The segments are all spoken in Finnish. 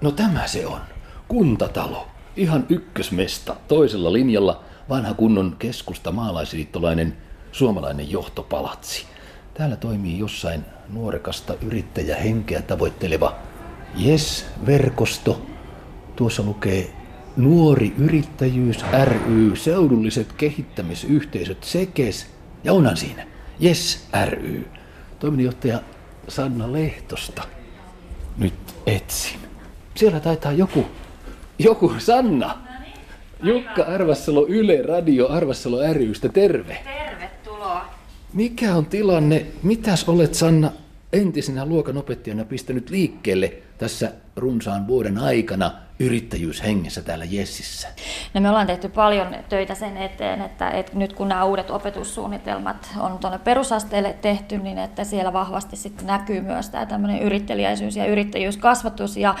No tämä se on. Kuntatalo. Ihan ykkösmesta. Toisella linjalla vanha kunnon keskusta maalaisliittolainen suomalainen johtopalatsi. Täällä toimii jossain nuorekasta yrittäjähenkeä tavoitteleva Yes-verkosto. Tuossa lukee Nuori Yrittäjyys ry, seudulliset kehittämisyhteisöt Sekes ja onhan siinä Yes ry. Toiminnanjohtaja Sanna Lehtosta. Nyt etsin. Siellä taitaa joku, joku Sanna. Jukka Arvassalo Yle Radio Arvassalo rystä, terve. Tervetuloa. Mikä on tilanne? Mitäs olet Sanna entisenä luokanopettajana pistänyt liikkeelle tässä runsaan vuoden aikana yrittäjyyshengessä täällä Jessissä? No me ollaan tehty paljon töitä sen eteen, että, että nyt kun nämä uudet opetussuunnitelmat on tuonne perusasteelle tehty, niin että siellä vahvasti sitten näkyy myös tämä tämmöinen yrittäjäisyys ja yrittäjyyskasvatus ja,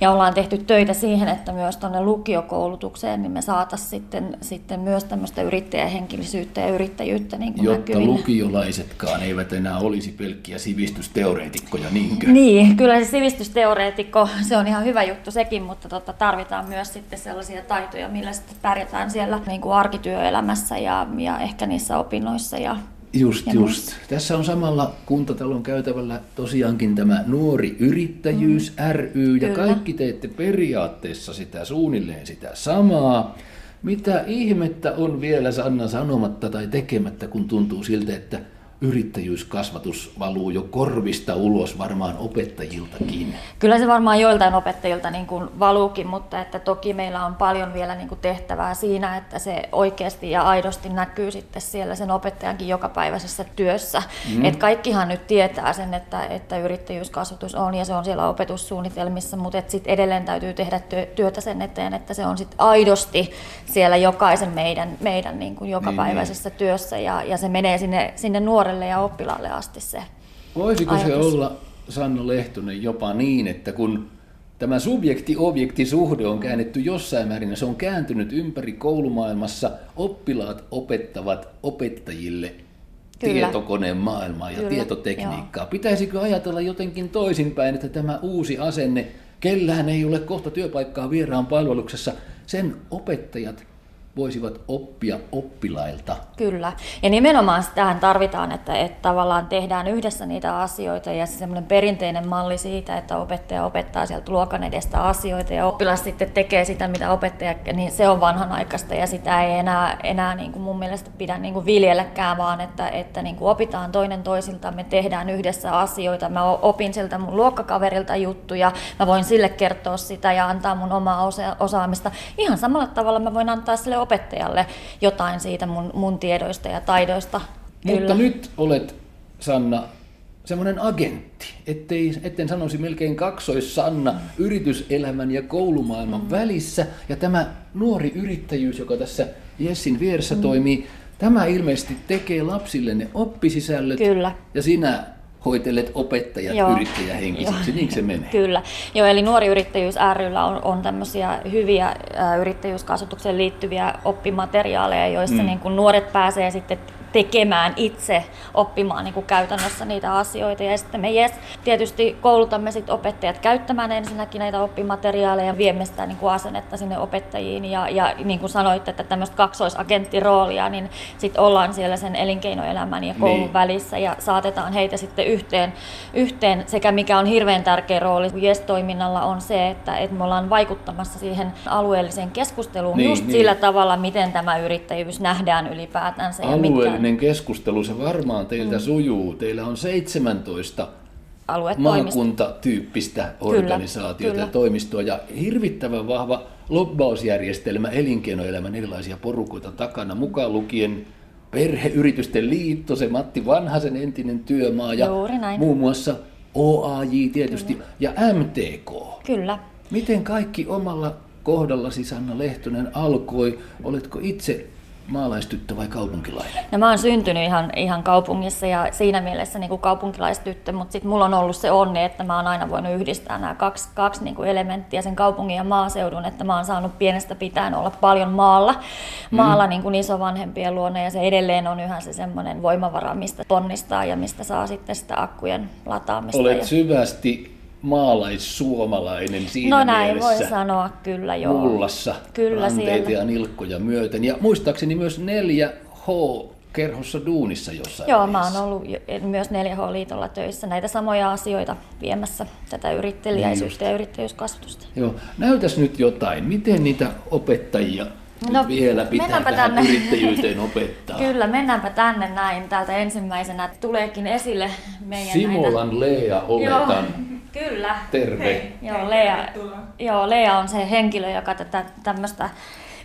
ja ollaan tehty töitä siihen, että myös tuonne lukiokoulutukseen niin me saataisiin sitten, sitten myös tämmöistä yrittäjähenkilöisyyttä ja yrittäjyyttä niin kuin Jotta näkyville. lukiolaisetkaan eivät enää olisi pelkkiä sivistysteoreetikkoja, niinkö? Niin, kyllä se sivistysteoreetikko, se on ihan hyvä juttu sekin, mutta tota, tarvitaan myös sitten sellaisia taitoja, millä sitten pärjätään siellä niin kuin arkityöelämässä ja, ja ehkä niissä opinnoissa. Ja, Just, ja just. muissa. Tässä on samalla kuntatalon käytävällä tosiaankin tämä Nuori Yrittäjyys ry, ja Kyllä. kaikki teette periaatteessa sitä suunnilleen sitä samaa. Mitä ihmettä on vielä Sanna sanomatta tai tekemättä, kun tuntuu siltä, että yrittäjyyskasvatus valuu jo korvista ulos varmaan opettajiltakin? Kyllä se varmaan joiltain opettajilta niin kuin valuukin, mutta että toki meillä on paljon vielä niin kuin tehtävää siinä, että se oikeasti ja aidosti näkyy sitten siellä sen opettajankin jokapäiväisessä työssä. Mm. Et kaikkihan nyt tietää sen, että, että yrittäjyyskasvatus on ja se on siellä opetussuunnitelmissa, mutta sitten edelleen täytyy tehdä työ, työtä sen eteen, että se on sitten aidosti siellä jokaisen meidän, meidän niin kuin jokapäiväisessä työssä ja, ja se menee sinne, sinne nuorelle ja oppilaalle asti se. Voisiko se ajatus. olla, Sanna Lehtonen, jopa niin, että kun tämä subjekti-objekti-suhde on käännetty jossain määrin ja se on kääntynyt ympäri koulumaailmassa, oppilaat opettavat opettajille Kyllä. tietokoneen maailmaa ja Kyllä, tietotekniikkaa. Pitäisikö ajatella jotenkin toisinpäin, että tämä uusi asenne, kellään ei ole kohta työpaikkaa vieraan palveluksessa, sen opettajat voisivat oppia oppilailta Kyllä. Ja nimenomaan tähän tarvitaan, että, että tavallaan tehdään yhdessä niitä asioita ja se semmoinen perinteinen malli siitä, että opettaja opettaa sieltä luokan edestä asioita ja oppilas sitten tekee sitä, mitä opettaja, niin se on vanhanaikaista ja sitä ei enää, enää niin kuin mun mielestä pidä niin kuin viljelläkään, vaan että, että niin kuin opitaan toinen toisilta, me tehdään yhdessä asioita, mä opin siltä mun luokkakaverilta juttuja, mä voin sille kertoa sitä ja antaa mun omaa osa- osaamista. Ihan samalla tavalla mä voin antaa sille opettajalle jotain siitä mun, mun tiedoista ja taidoista. Mutta nyt olet, Sanna, semmoinen agentti, ettei, etten sanoisi melkein kaksois-Sanna yrityselämän ja koulumaailman mm. välissä. Ja tämä nuori yrittäjyys, joka tässä Jessin vieressä mm. toimii, tämä ilmeisesti tekee lapsille ne oppisisällöt. Kyllä. Ja sinä hoitelet opettajat Joo. yrittäjähenkisiksi, niin se menee. Kyllä. Joo, eli Nuori Yrittäjyys ryllä on, on tämmöisiä hyviä ä, yrittäjyyskasvatukseen liittyviä oppimateriaaleja, joissa mm. niin kuin nuoret pääsee sitten tekemään itse, oppimaan niin kuin käytännössä niitä asioita. Ja sitten me yes, tietysti koulutamme sit opettajat käyttämään ensinnäkin näitä oppimateriaaleja ja viemme sitä niin kuin asennetta sinne opettajiin. Ja, ja niin kuin sanoitte, että tämmöistä kaksoisagenttiroolia, niin sitten ollaan siellä sen elinkeinoelämän ja koulun Niin. välissä ja saatetaan heitä sitten yhteen, yhteen sekä mikä on hirveän tärkeä rooli YES-toiminnalla on se, että, että me ollaan vaikuttamassa siihen alueelliseen keskusteluun Niin, just niin. sillä tavalla, miten tämä yrittäjyys nähdään ylipäätänsä. Ja mitkä Alueellinen keskustelu, se varmaan teiltä mm. sujuu. Teillä on 17 aluetoimisto. maakuntatyyppistä organisaatiota kyllä. ja toimistoa ja hirvittävän vahva lobbausjärjestelmä elinkeinoelämän erilaisia porukoita takana, mukaan lukien Perheyritysten liitto, se Matti Vanhasen entinen työmaa ja muun muassa OAJ tietysti ja MTK. Kyllä. Miten kaikki omalla kohdallasi Sanna Lehtonen alkoi? Oletko itse maalaistyttö vai kaupunkilainen? No mä oon syntynyt ihan, ihan kaupungissa ja siinä mielessä niin kuin kaupunkilaistyttö, mutta sitten mulla on ollut se onni, että mä oon aina voinut yhdistää nämä kaksi, kaksi niin kuin elementtiä, sen kaupungin ja maaseudun, että mä oon saanut pienestä pitäen olla paljon maalla, maalla mm. niin kuin isovanhempien luona ja se edelleen on yhä se semmoinen voimavara, mistä ponnistaa ja mistä saa sitten sitä akkujen lataamista. Olet ja... syvästi maalaissuomalainen siinä No näin mielessä. voi sanoa, kyllä joo. Mullassa Kyllä ranteita siellä. ja nilkkoja myöten. Ja muistaakseni myös 4H kerhossa duunissa jossain Joo, mä vaiheessa. oon ollut myös 4H-liitolla töissä näitä samoja asioita viemässä, tätä Niin yrittelijäisyyttä ja yrittäjyyskasvatusta. Joo, näytäs nyt jotain. Miten niitä opettajia No, nyt vielä pitää tähän tänne. yrittäjyyteen opettaa? Kyllä, mennäänpä tänne näin. Täältä ensimmäisenä tuleekin esille meidän Simolan Lea näitä... oletan. Kyllä. Terve. Joo, Lea, joo, Lea on se henkilö, joka tätä tämmöistä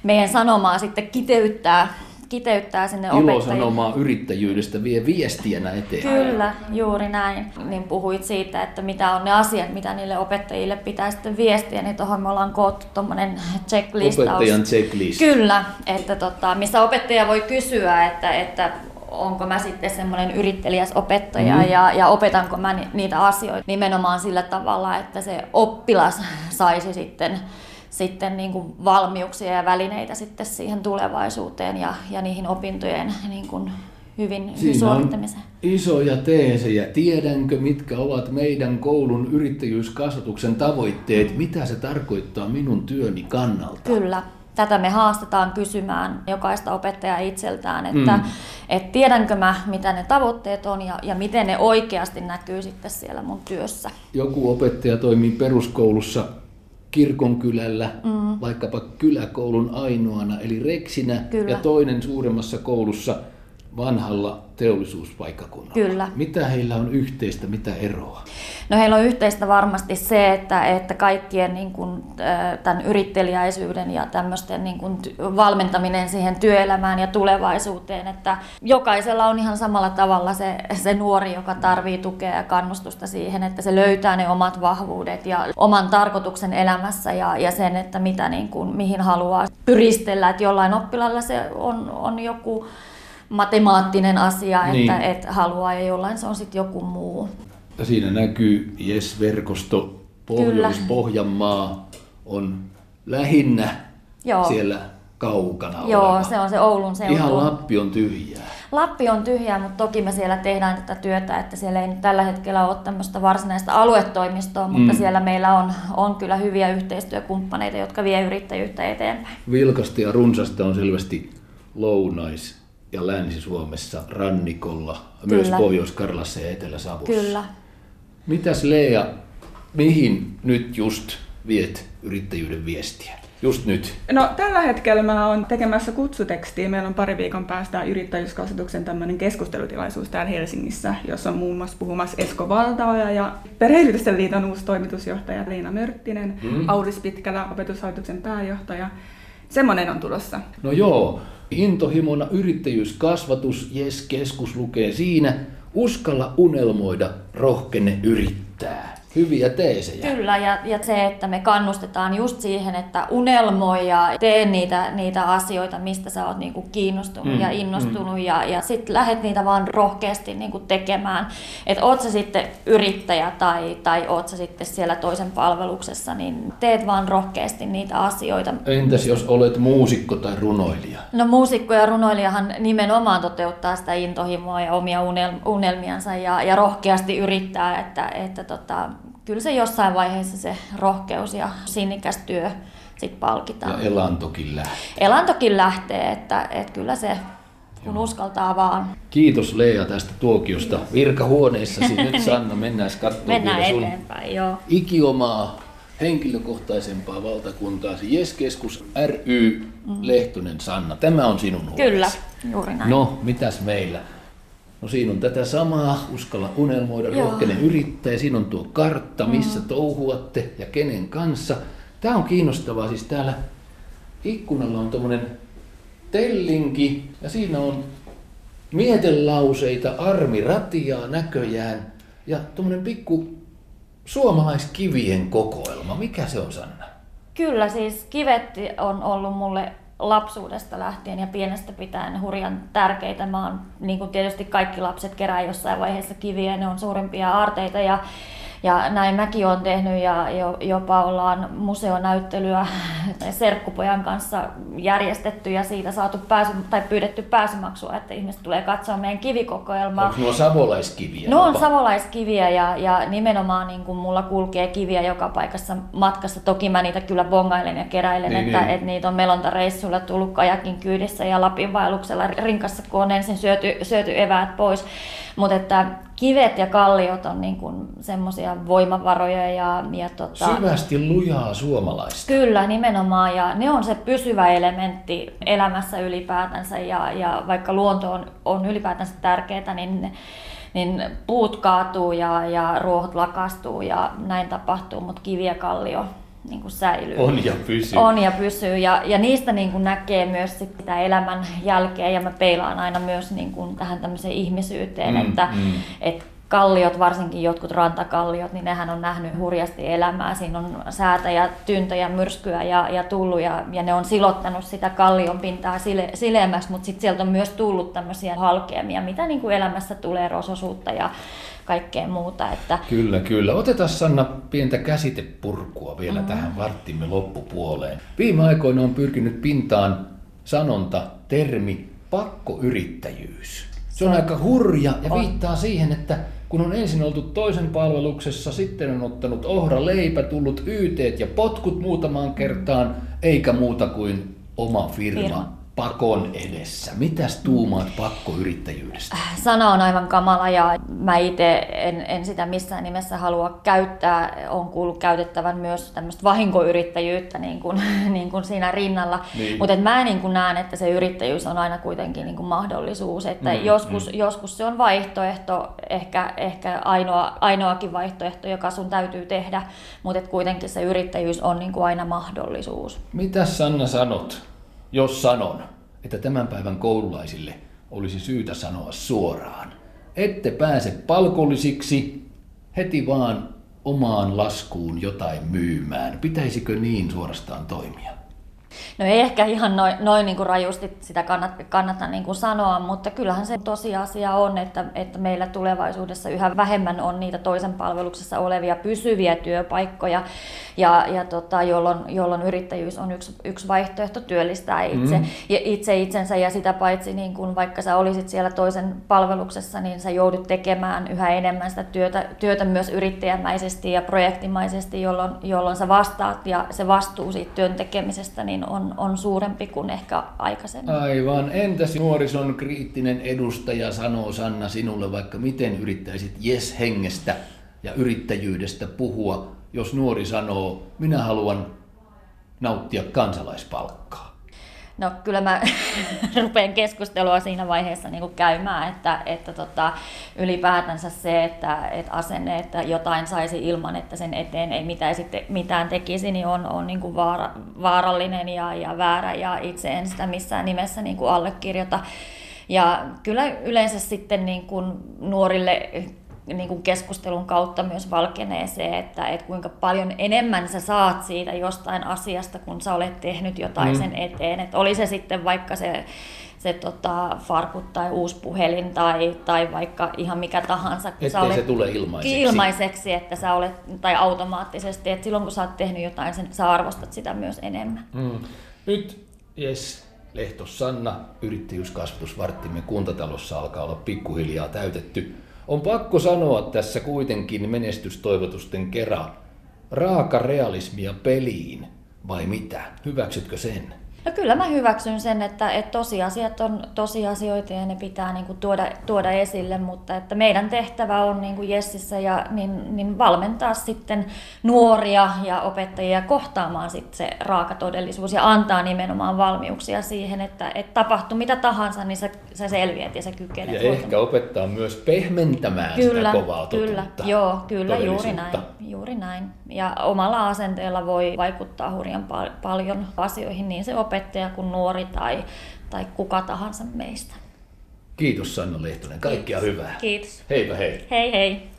meidän sanomaa sitten kiteyttää, kiteyttää sinne opettajille. Ilosanomaa yrittäjyydestä vie viestiänä eteenpäin. Kyllä, juuri näin. Niin puhuit siitä, että mitä on ne asiat, mitä niille opettajille pitää sitten viestiä, niin tuohon me ollaan koottu tuommoinen checklistaus. Opettajan checklist. Kyllä, että tota, missä opettaja voi kysyä, että, että onko mä sitten semmoinen yrittelijäs opettaja Mhm. ja, ja opetanko mä ni- niitä asioita nimenomaan sillä tavalla, että se oppilas saisi sitten, sitten niin kuin valmiuksia ja välineitä sitten siihen tulevaisuuteen ja, ja niihin opintojen niin kuin hyvin, Siinä on suorittamiseen. isoja teesejä. Tiedänkö, mitkä ovat meidän koulun yrittäjyyskasvatuksen tavoitteet? Mitä se tarkoittaa minun työni kannalta? Kyllä. Tätä me haastetaan kysymään jokaista opettajaa itseltään, että Mm. et tiedänkö mä, mitä ne tavoitteet on ja, ja miten ne oikeasti näkyy sitten siellä mun työssä. Joku opettaja toimii peruskoulussa kirkonkylällä, mm. vaikkapa kyläkoulun ainoana, eli reksinä, Kyllä. ja toinen suuremmassa koulussa vanhalla teollisuuspaikkakunnalla. Kyllä. Mitä heillä on yhteistä, mitä eroa? No heillä on yhteistä varmasti se, että, että kaikkien niin kuin, tämän yrittelijäisyyden ja tämmöisten niin kuin, valmentaminen siihen työelämään ja tulevaisuuteen, että jokaisella on ihan samalla tavalla se, se nuori, joka tarvii tukea ja kannustusta siihen, että se löytää ne omat vahvuudet ja oman tarkoituksen elämässä ja, ja sen, että mitä, niin kuin, mihin haluaa pyristellä, että jollain oppilalla se on, on joku matemaattinen asia, Niin. että et haluaa ja jollain se on sitten joku muu. Siinä näkyy Yes-verkosto, Pohjois-Pohjanmaa on lähinnä Joo. siellä kaukana Joo, oleva. se on se Oulun seutu. Ihan Lappi on tyhjää. Lappi on tyhjää, mutta toki me siellä tehdään tätä työtä, että siellä ei nyt tällä hetkellä ole tämmöistä varsinaista aluetoimistoa, mutta Mm. siellä meillä on, on kyllä hyviä yhteistyökumppaneita, jotka vie yrittäjyyttä eteenpäin. Vilkasta ja runsasta on selvästi Lounais- ja Länsi-Suomessa, rannikolla, myös Kyllä. Pohjois-Karlassa ja Etelä-Savossa. Kyllä. Mitäs Lea, mihin nyt just viet yrittäjyyden viestiä? Just nyt. No tällä hetkellä mä oon tekemässä kutsutekstiä. Meillä on pari viikon päästä yrittäjyyskasvatuksen tämmöinen keskustelutilaisuus täällä Helsingissä, jossa on muun muassa puhumassa Esko Valtaoja ja Perheyritysten liiton uusi toimitusjohtaja Liina Mörttinen, Mm. mm. Auris Pitkälä, opetushallituksen pääjohtaja. Semmoinen on tulossa. No joo, intohimona yrittäjyyskasvatus, Jes Keskus lukee siinä, uskalla unelmoida, rohkene yrittää. Hyviä teesejä. Kyllä, ja, ja se, että me kannustetaan just siihen, että unelmoi ja tee niitä, niitä asioita, mistä sä oot niinku kiinnostunut Mm, mm, ja innostunut, mm. ja, ja sitten lähdet niitä vaan rohkeasti niinku tekemään. Että oot sä sitten yrittäjä tai, tai oot sä sitten siellä toisen palveluksessa, niin teet vaan rohkeasti niitä asioita. Entäs jos olet muusikko tai runoilija? No muusikko ja runoilijahan nimenomaan toteuttaa sitä intohimoa ja omia unel- unelmiansa ja, ja rohkeasti yrittää, että, että tota, kyllä se jossain vaiheessa se rohkeus ja sinnikäs työ sit palkitaan. Ja elantokin lähtee. Elantokin lähtee, että, että kyllä se, kun uskaltaa vaan. Kiitos Lea tästä tuokiosta. Virkahuoneissasi nyt Sanna, mennään katsomaan Mennään vielä sun eteenpäin, joo. ikiomaa henkilökohtaisempaa valtakuntaasi. Jes-keskus ry Lehtonen Sanna. Tämä on sinun huoneesi. Mm. Kyllä, juuri näin. No, mitäs meillä? No siinä on tätä samaa, uskalla unelmoida, Joo. Mm. rohkene yrittää. ja Siinä on tuo kartta, missä touhuatte ja kenen kanssa. Tämä on kiinnostavaa, siis täällä ikkunalla on tämmöinen tellinki ja siinä on mietelauseita, armiratiaa näköjään ja tuommoinen pikku suomalaiskivien kokoelma. Mikä se on Sanna? Kyllä, siis kivet on ollut mulle lapsuudesta lähtien ja pienestä pitäen hurjan tärkeitä. Mä oon, niin kuin tietysti kaikki lapset kerää jossain vaiheessa kiviä, ne on suurimpia aarteita ja Ja näin mäkin olen tehnyt ja jopa ollaan museonäyttelyä Serkkupojan kanssa järjestetty ja siitä saatu pääsy, tai pyydetty pääsymaksua, että ihmiset tulee katsoa meidän kivikokoelmaa. Onko nuo savolaiskiviä? No on savolaiskiviä ja, ja nimenomaan niin kuin mulla kulkee kiviä joka paikassa matkassa. Toki mä niitä kyllä bongailen ja keräilen, niin, että, niin. että niitä on melontareissulla tullut kajakin kyydissä ja Lapin vaelluksella rinkassa, kun on ensin syöty, syöty eväät pois. Mutta että kivet ja kalliot on niin semmoisia voimavaroja. Ja, ja tota, Syvästi lujaa suomalaista. Kyllä, nimenomaan. Ja ne on se pysyvä elementti elämässä ylipäätänsä. Ja, ja vaikka luonto on, on ylipäätänsä tärkeää, niin niin puut kaatuu ja, ja ruohot lakastuu ja näin tapahtuu, mutta kivi ja kallio niin kuin säilyy. On ja pysyy. On ja pysyy. Ja, ja niistä niin kuin näkee myös sit sitä elämän jälkeä ja mä peilaan aina myös niin kuin tähän tämmöiseen ihmisyyteen, mm, että mm. Et kalliot, varsinkin jotkut rantakalliot, niin nehän on nähnyt hurjasti elämää. Siinä on säätä ja tyntä ja myrskyä ja, ja tullut ja, ja ne on silottanut sitä kallion pintaa sile, sileämmäksi, mutta sitten sieltä on myös tullut tämmöisiä halkeamia, mitä niin kuin elämässä tulee, rososuutta ja kaikkea muuta. Että... Kyllä, kyllä. Otetaan Sanna pientä käsitepurkua vielä mm. tähän varttimme loppupuoleen. Viime aikoina on pyrkinyt pintaan sanonta, termi pakkoyrittäjyys. Se on aika hurja ja viittaa siihen, että kun on ensin oltu toisen palveluksessa, sitten on ottanut ohra leipä, tullut yteet ja potkut muutamaan kertaan, eikä muuta kuin oma firma. firma pakon edessä. Mitäs tuumaat pakkoyrittäjyydestä? Sana on aivan kamala ja mä itse en, en sitä missään nimessä halua käyttää. On kuullut käytettävän myös tämmöistä vahinkoyrittäjyyttä niin kuin, niin kuin siinä rinnalla. Niin. Mutta mä niin kuin näen, että se yrittäjyys on aina kuitenkin niin kuin mahdollisuus. Että mm, joskus, mm. joskus se on vaihtoehto, ehkä, ehkä ainoa, ainoakin vaihtoehto, joka sun täytyy tehdä. Mutta kuitenkin se yrittäjyys on niin kuin aina mahdollisuus. Mitä Sanna sanot? Jos sanon, että tämän päivän koululaisille olisi syytä sanoa suoraan. Ette pääse palkollisiksi heti vaan omaan laskuun jotain myymään. Pitäisikö niin suorastaan toimia? No ei ehkä ihan noin, noin niin kuin rajusti sitä kannata, kannata niin kuin sanoa, mutta kyllähän se tosiasia on, että, että meillä tulevaisuudessa yhä vähemmän on niitä toisen palveluksessa olevia pysyviä työpaikkoja, ja, ja tota, jolloin, jolloin yrittäjyys on yksi, yksi vaihtoehto työllistää itse, mm. ja itse itsensä, ja sitä paitsi niin kuin vaikka sä olisit siellä toisen palveluksessa, niin sä joudut tekemään yhä enemmän sitä työtä, työtä myös yrittäjämäisesti ja projektimaisesti, jolloin, jolloin sä vastaat ja se vastuu siitä työn tekemisestä niin on on, suurempi kuin ehkä aikaisemmin. Aivan. Entäs nuorison kriittinen edustaja sanoo Sanna sinulle vaikka miten yrittäisit jes-hengestä ja yrittäjyydestä puhua, jos nuori sanoo, minä haluan nauttia kansalaispalkkaa? No kyllä mä rupean keskustelua siinä vaiheessa niin kuin käymään, että, että tota, ylipäätänsä se, että, että asenne, että jotain saisi ilman, että sen eteen ei mitään, sitten, mitään tekisi, niin on, on niin kuin vaara, vaarallinen ja, ja väärä ja itse en sitä missään nimessä niin kuin allekirjoita. Ja kyllä yleensä sitten niin kuin nuorille niin kuin keskustelun kautta myös valkenee se, että, että kuinka paljon enemmän sä saat siitä jostain asiasta, kun sä olet tehnyt jotain mm. sen eteen. Että oli se sitten vaikka se, se tota, farkut tai uusi puhelin tai, tai vaikka ihan mikä tahansa. Kun sä olet, se tule ilmaiseksi. Ilmaiseksi, että sä olet, tai automaattisesti, että silloin kun sä oot tehnyt jotain, sen, sä arvostat sitä myös enemmän. Mm. Nyt, yes, Lehtos Sanna, yrittäjyyskasvatusvarttimme kuntatalossa alkaa olla pikkuhiljaa täytetty. On pakko sanoa tässä kuitenkin menestystoivotusten kerran raaka realismia peliin, vai mitä? Hyväksytkö sen? No kyllä mä hyväksyn sen, että, että tosiasiat on tosiasioita ja ne pitää niin kuin tuoda, tuoda esille, mutta että meidän tehtävä on niin kuin Jessissä ja, niin, niin valmentaa sitten nuoria ja opettajia kohtaamaan sitten se raaka todellisuus ja antaa nimenomaan valmiuksia siihen, että, että tapahtuu mitä tahansa, niin sä, sä selviät ja sä kykenet. Ja ehkä opettaa myös pehmentämään kyllä, sitä kovaa Kyllä, joo, kyllä, juuri näin, juuri näin. Ja omalla asenteella voi vaikuttaa hurjan pal- paljon asioihin, niin se opettaja kuin nuori tai, tai kuka tahansa meistä. Kiitos Sanna Lehtonen, kaikkia Kiitos. hyvää. Kiitos. Heipä hei. Hei hei.